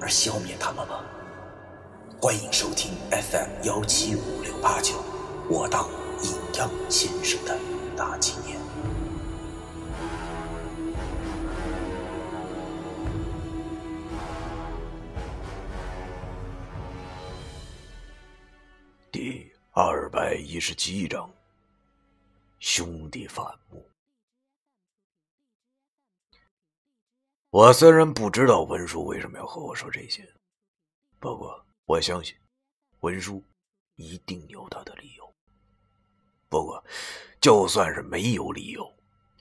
而消灭他们吗？欢迎收听 FM 幺七五六八九，我当阴阳先生的大纪念。第二百一十七章，兄弟反目。我虽然不知道文叔为什么要和我说这些，不过我相信文叔一定有他的理由。不过，就算是没有理由，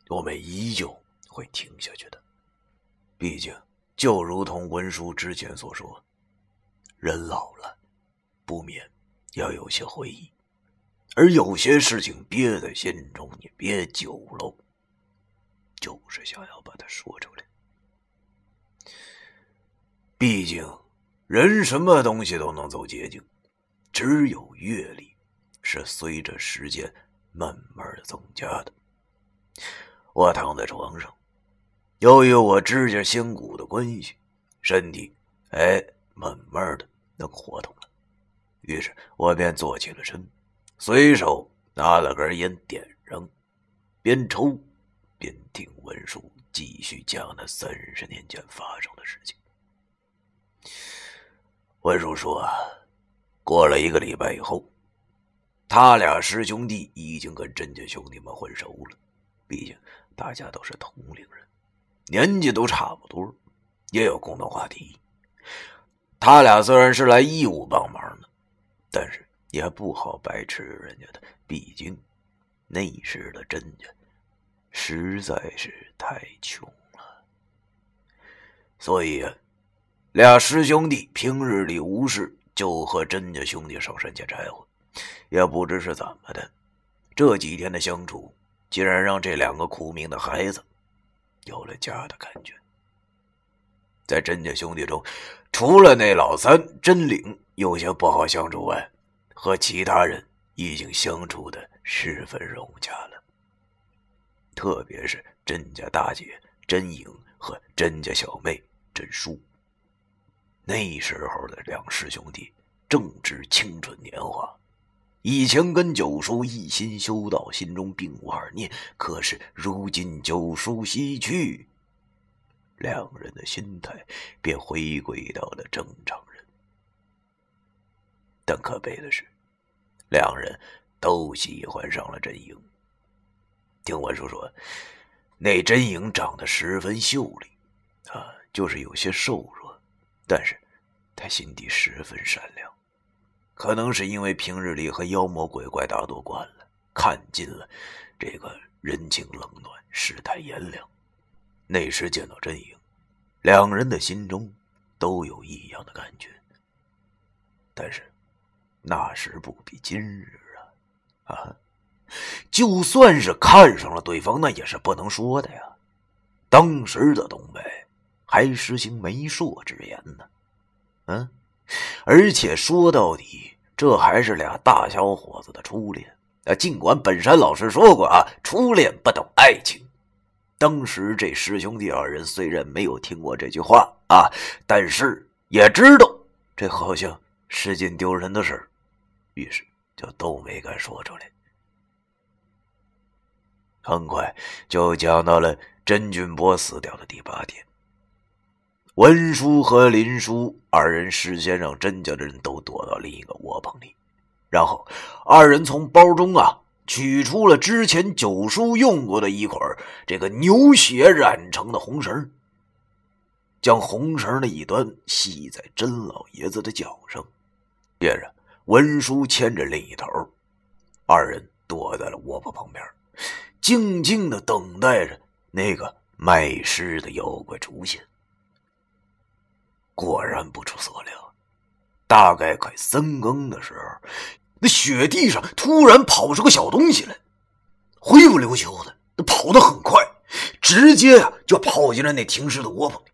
我们依旧会听下去的。毕竟，就如同文叔之前所说，人老了，不免要有些回忆，而有些事情憋在心中，你憋久了，就是想要把它说出来。毕竟，人什么东西都能走捷径，只有阅历是随着时间慢慢的增加的。我躺在床上，由于我指甲仙骨的关系，身体哎慢慢的能活动了。于是我便坐起了身，随手拿了根烟点上，边抽边听文书继续讲那三十年前发生的事情。文叔说：“过了一个礼拜以后，他俩师兄弟已经跟甄家兄弟们混熟了。毕竟大家都是同龄人，年纪都差不多，也有共同话题。他俩虽然是来义务帮忙的，但是也不好白吃人家的。毕竟那时的甄家实在是太穷了，所以啊。”俩师兄弟平日里无事就和甄家兄弟上山捡柴火，也不知是怎么的，这几天的相处竟然让这两个苦命的孩子有了家的感觉。在甄家兄弟中，除了那老三甄领有些不好相处外，和其他人已经相处的十分融洽了。特别是甄家大姐甄颖和甄家小妹甄淑。那时候的两师兄弟正值青春年华，以前跟九叔一心修道，心中并无二念。可是如今九叔西去，两人的心态便回归到了正常人。但可悲的是，两人都喜欢上了甄莹。听文叔说，那甄莹长得十分秀丽，啊，就是有些瘦弱。但是，他心地十分善良，可能是因为平日里和妖魔鬼怪打斗惯了，看尽了这个人情冷暖、世态炎凉。那时见到真影，两人的心中都有异样的感觉。但是，那时不比今日啊！啊，就算是看上了对方，那也是不能说的呀。当时的东北。还实行媒妁之言呢，嗯，而且说到底，这还是俩大小伙子的初恋啊。尽管本山老师说过啊，初恋不懂爱情。当时这师兄弟二人虽然没有听过这句话啊，但是也知道这好像是件丢人的事于是就都没敢说出来。很快就讲到了甄俊波死掉的第八天。文叔和林叔二人事先让甄家的人都躲到另一个窝棚里，然后二人从包中啊取出了之前九叔用过的一捆这个牛血染成的红绳，将红绳的一端系在甄老爷子的脚上，接着文叔牵着另一头，二人躲在了窝棚旁边，静静的等待着那个卖尸的妖怪出现。果然不出所料，大概快三更的时候，那雪地上突然跑出个小东西来，灰不溜秋的，跑得很快，直接呀就跑进了那停尸的窝棚里。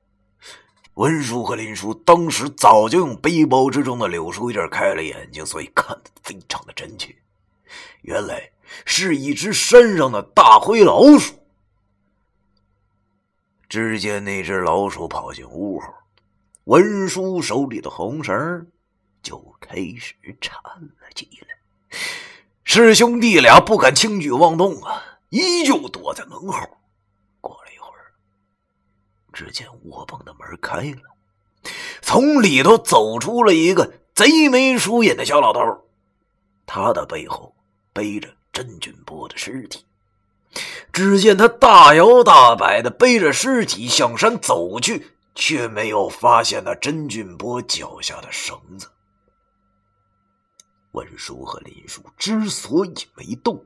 文叔和林叔当时早就用背包之中的柳树叶开了眼睛，所以看得非常的真切。原来是一只山上的大灰老鼠。只见那只老鼠跑进屋后，文叔手里的红绳就开始颤了起来。师兄弟俩不敢轻举妄动啊，依旧躲在门后。过了一会儿，只见窝棚的门开了，从里头走出了一个贼眉鼠眼的小老头，他的背后背着甄俊波的尸体。只见他大摇大摆的背着尸体向山走去，却没有发现那甄俊波脚下的绳子。文叔和林叔之所以没动，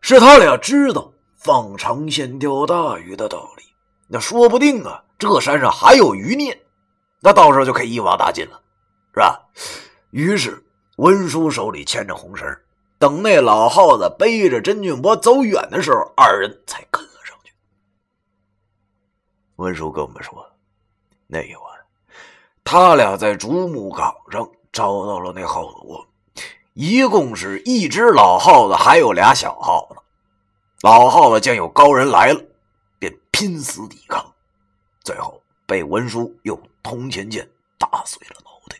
是他俩知道放长线钓大鱼的道理。那说不定啊，这山上还有余孽，那到时候就可以一网打尽了，是吧？于是文叔手里牵着红绳。等那老耗子背着甄俊波走远的时候，二人才跟了上去。文叔跟我们说，那一晚他俩在竹木岗上找到了那耗子窝，一共是一只老耗子，还有俩小耗子。老耗子见有高人来了，便拼死抵抗，最后被文叔用铜钱剑打碎了脑袋。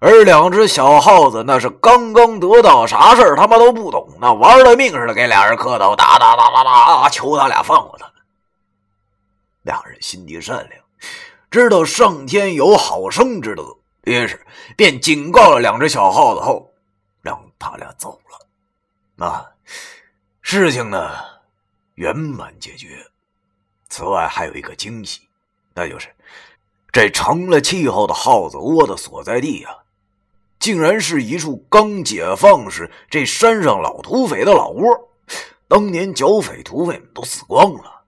而两只小耗子那是刚刚得到啥事他妈都不懂，那玩了命似的给俩人磕头，打打打打打，求他俩放过他们。两人心地善良，知道上天有好生之德，于是便警告了两只小耗子后，让他俩走了。那事情呢，圆满解决。此外还有一个惊喜，那就是这成了气候的耗子窝的所在地啊。竟然是一处刚解放时这山上老土匪的老窝，当年剿匪土匪们都死光了，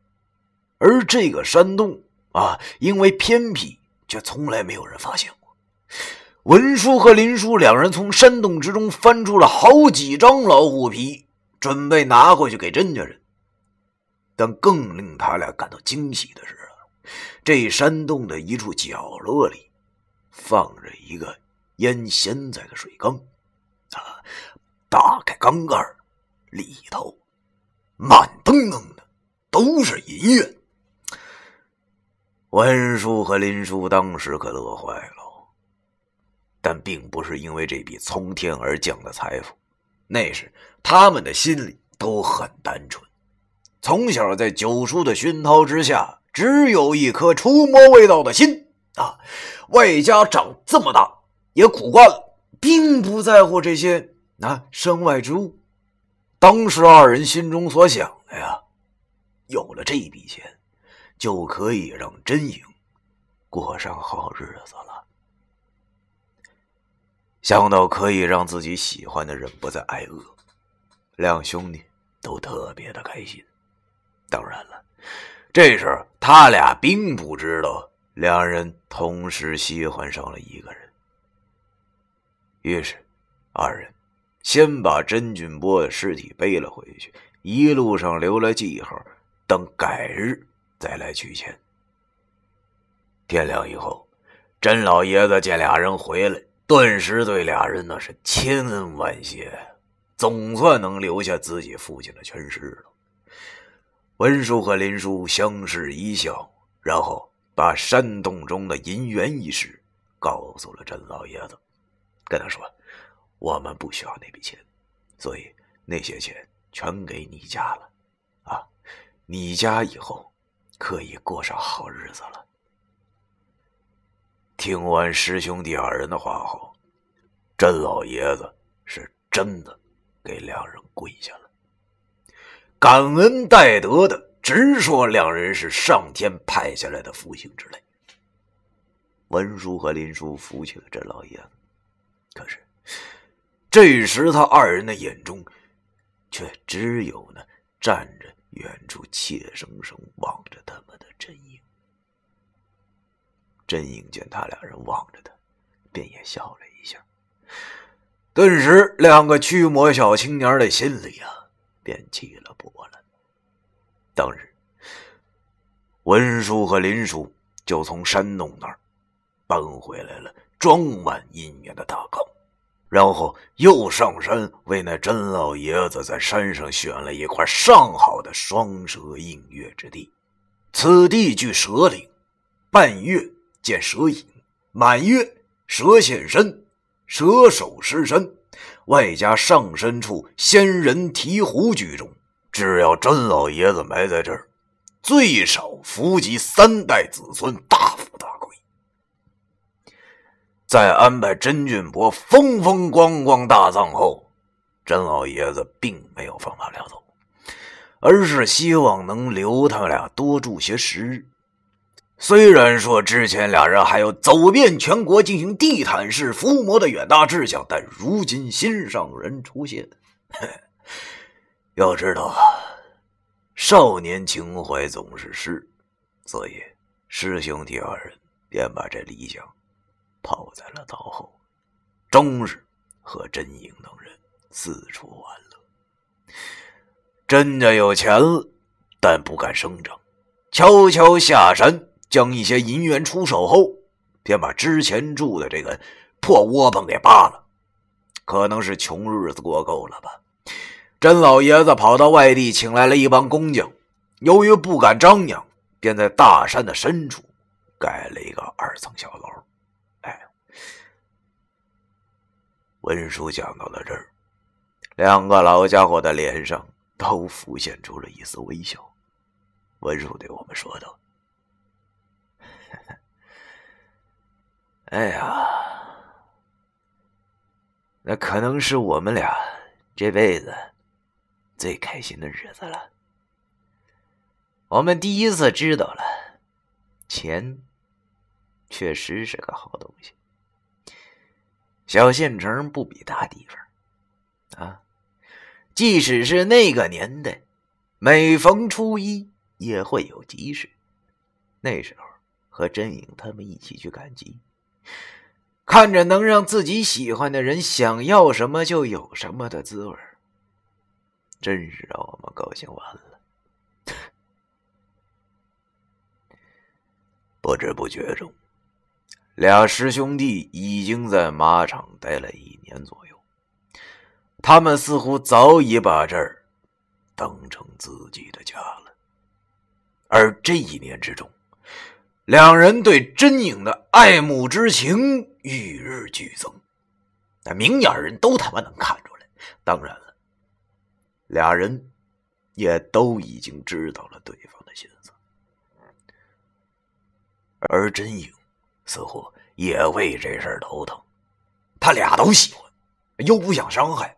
而这个山洞啊，因为偏僻，却从来没有人发现过。文叔和林叔两人从山洞之中翻出了好几张老虎皮，准备拿回去给甄家人。但更令他俩感到惊喜的是，这山洞的一处角落里，放着一个。腌咸菜的水缸，啊，打开缸盖里头满登登的都是银元。文叔和林叔当时可乐坏了，但并不是因为这笔从天而降的财富，那时他们的心里都很单纯。从小在九叔的熏陶之下，只有一颗出魔未到的心啊，外加长这么大。也苦惯了，并不在乎这些啊身外之物。当时二人心中所想的呀，有了这笔钱，就可以让真影过上好日子了。想到可以让自己喜欢的人不再挨饿，两兄弟都特别的开心。当然了，这时他俩并不知道，两人同时喜欢上了一个人。于是，二人先把甄俊波的尸体背了回去，一路上留了记号，等改日再来取钱。天亮以后，甄老爷子见俩人回来，顿时对俩人那是千恩万谢，总算能留下自己父亲的全尸了。文叔和林叔相视一笑，然后把山洞中的银元一事告诉了甄老爷子。跟他说：“我们不需要那笔钱，所以那些钱全给你家了，啊，你家以后可以过上好日子了。”听完师兄弟二人的话后，甄老爷子是真的给两人跪下了，感恩戴德的直说两人是上天派下来的福星之类。文叔和林叔扶起了甄老爷子。可是，这时他二人的眼中，却只有那站着远处怯生生望着他们的真影。真影见他俩人望着他，便也笑了一下。顿时，两个驱魔小青年的心里啊，便起了波澜。当日，文叔和林叔就从山洞那儿搬回来了装满银元的大缸，然后又上山为那甄老爷子在山上选了一块上好的双蛇映月之地。此地距蛇岭，半月见蛇影，满月蛇现身，蛇首尸身，外加上身处仙人提壶居中。只要甄老爷子埋在这儿，最少伏及三代子孙，大。在安排甄俊博风风光光大葬后，甄老爷子并没有放他俩走。而是希望能留他俩多住些时日。虽然说之前俩人还有走遍全国进行地毯式伏魔的远大志向，但如今心上人出现，要知道啊，少年情怀总是诗，所以师兄弟二人便把这理想跑在了道后，终日和真影等人四处玩乐。甄家有钱了，但不敢声张，悄悄下山，将一些银元出手后，便把之前住的这个破窝棚给扒了。可能是穷日子过够了吧，甄老爷子跑到外地，请来了一帮工匠。由于不敢张扬，便在大山的深处盖了一个二层小楼。哎，文书讲到了这儿，两个老家伙的脸上。都浮现出了一丝微笑，文叔对我们说道：“哎呀，那可能是我们俩这辈子最开心的日子了。我们第一次知道了，钱确实是个好东西。小县城不比大地方，啊。”即使是那个年代，每逢初一也会有集市。那时候和真影他们一起去赶集，看着能让自己喜欢的人想要什么就有什么的滋味真是让我们高兴完了。不知不觉中，俩师兄弟已经在马场待了一年左右。他们似乎早已把这儿当成自己的家了，而这一年之中，两人对真影的爱慕之情与日俱增。那明眼人都他妈能看出来。当然了，俩人也都已经知道了对方的心思，而真影似乎也为这事儿头疼。他俩都喜欢，又不想伤害。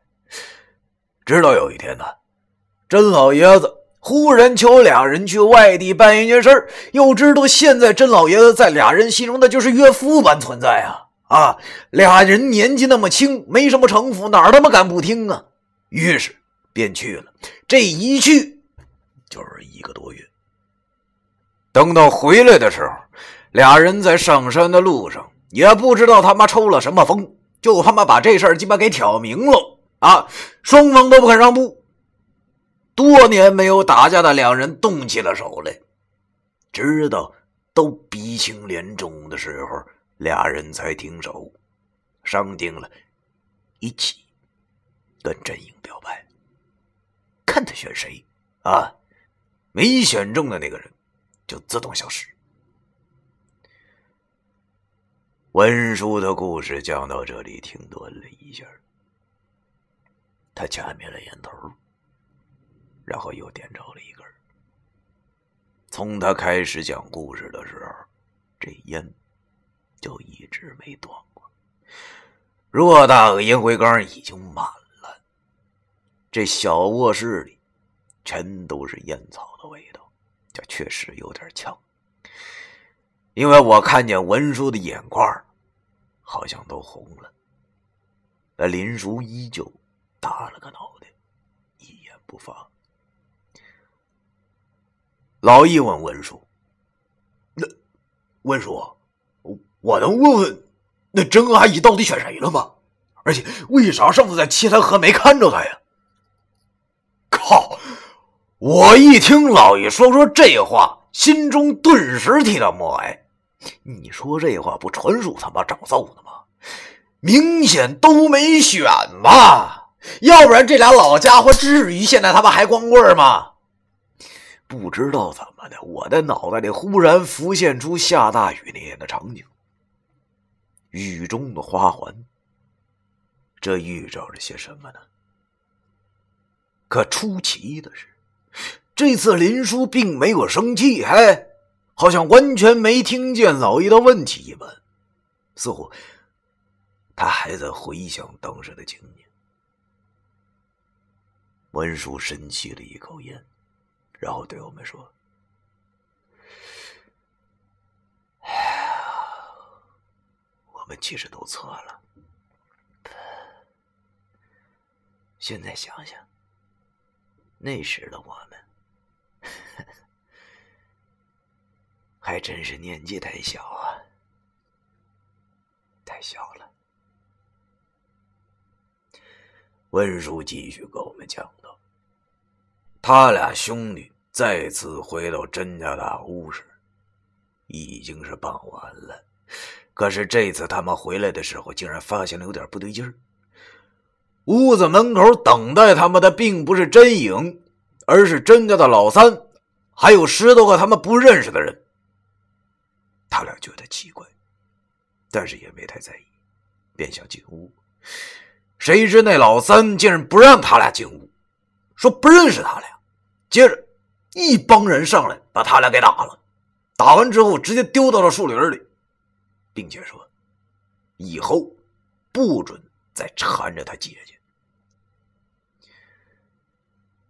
直到有一天呢，甄老爷子忽然求俩人去外地办一件事儿又知道现在甄老爷子在俩人心中那就是岳父般存在啊啊！俩人年纪那么轻，没什么城府，哪他妈敢不听啊？于是便去了。这一去就是一个多月。等到回来的时候，俩人在上山的路上，也不知道他妈抽了什么风，就他妈把这事儿鸡巴给挑明了。啊！双方都不肯让步，多年没有打架的两人动起了手来，直到都鼻青脸肿的时候，俩人才停手，商定了，一起跟阵营表白，看他选谁啊！没选中的那个人就自动消失。文书的故事讲到这里，停顿了一下。他掐灭了烟头，然后又点着了一根。从他开始讲故事的时候，这烟就一直没断过。偌大个烟灰缸已经满了，这小卧室里全都是烟草的味道，这确实有点呛。因为我看见文叔的眼眶好像都红了，而林叔依旧。耷了个脑袋，一言不发。老易问文叔：“那文叔，我能问问，那甄阿姨到底选谁了吗？而且为啥上次在七台河没看着她呀？靠！我一听老爷说说这话，心中顿时替他默哀。你说这话不纯属他妈找揍呢吗？明显都没选吧？要不然这俩老家伙至于现在他妈还光棍吗？不知道怎么的，我的脑袋里忽然浮现出下大雨那天的场景。雨中的花环，这预兆着些什么呢？可出奇的是。这次林叔并没有生气，还好像完全没听见老爷的问题一般，似乎他还在回想当时的情景。文叔深吸了一口烟，然后对我们说：“哎呀我们其实都错了。现在想想，那时的我们。”还真是年纪太小啊，太小了。温叔继续跟我们讲道：“他俩兄弟再次回到甄家大屋时，已经是傍晚了。可是这次他们回来的时候，竟然发现了有点不对劲儿。屋子门口等待他们的，并不是甄影，而是甄家的老三。”还有十多个他们不认识的人，他俩觉得奇怪，但是也没太在意，便想进屋。谁知那老三竟然不让他俩进屋，说不认识他俩。接着，一帮人上来把他俩给打了，打完之后直接丢到了树林里，并且说以后不准再缠着他姐姐。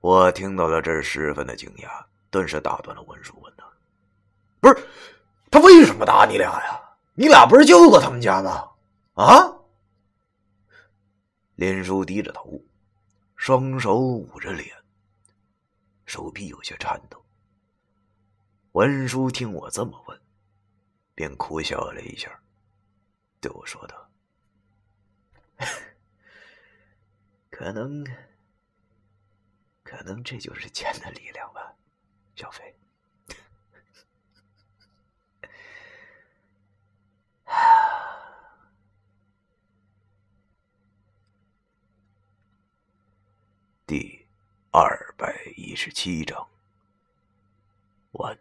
我听到了这，十分的惊讶。顿时打断了文叔，问他：“不是，他为什么打你俩呀？你俩不是救过他们家吗？”啊！林叔低着头，双手捂着脸，手臂有些颤抖。文叔听我这么问，便苦笑了一下，对我说道：“可能，可能这就是钱的力量吧。”小飞，第二百一十七章完。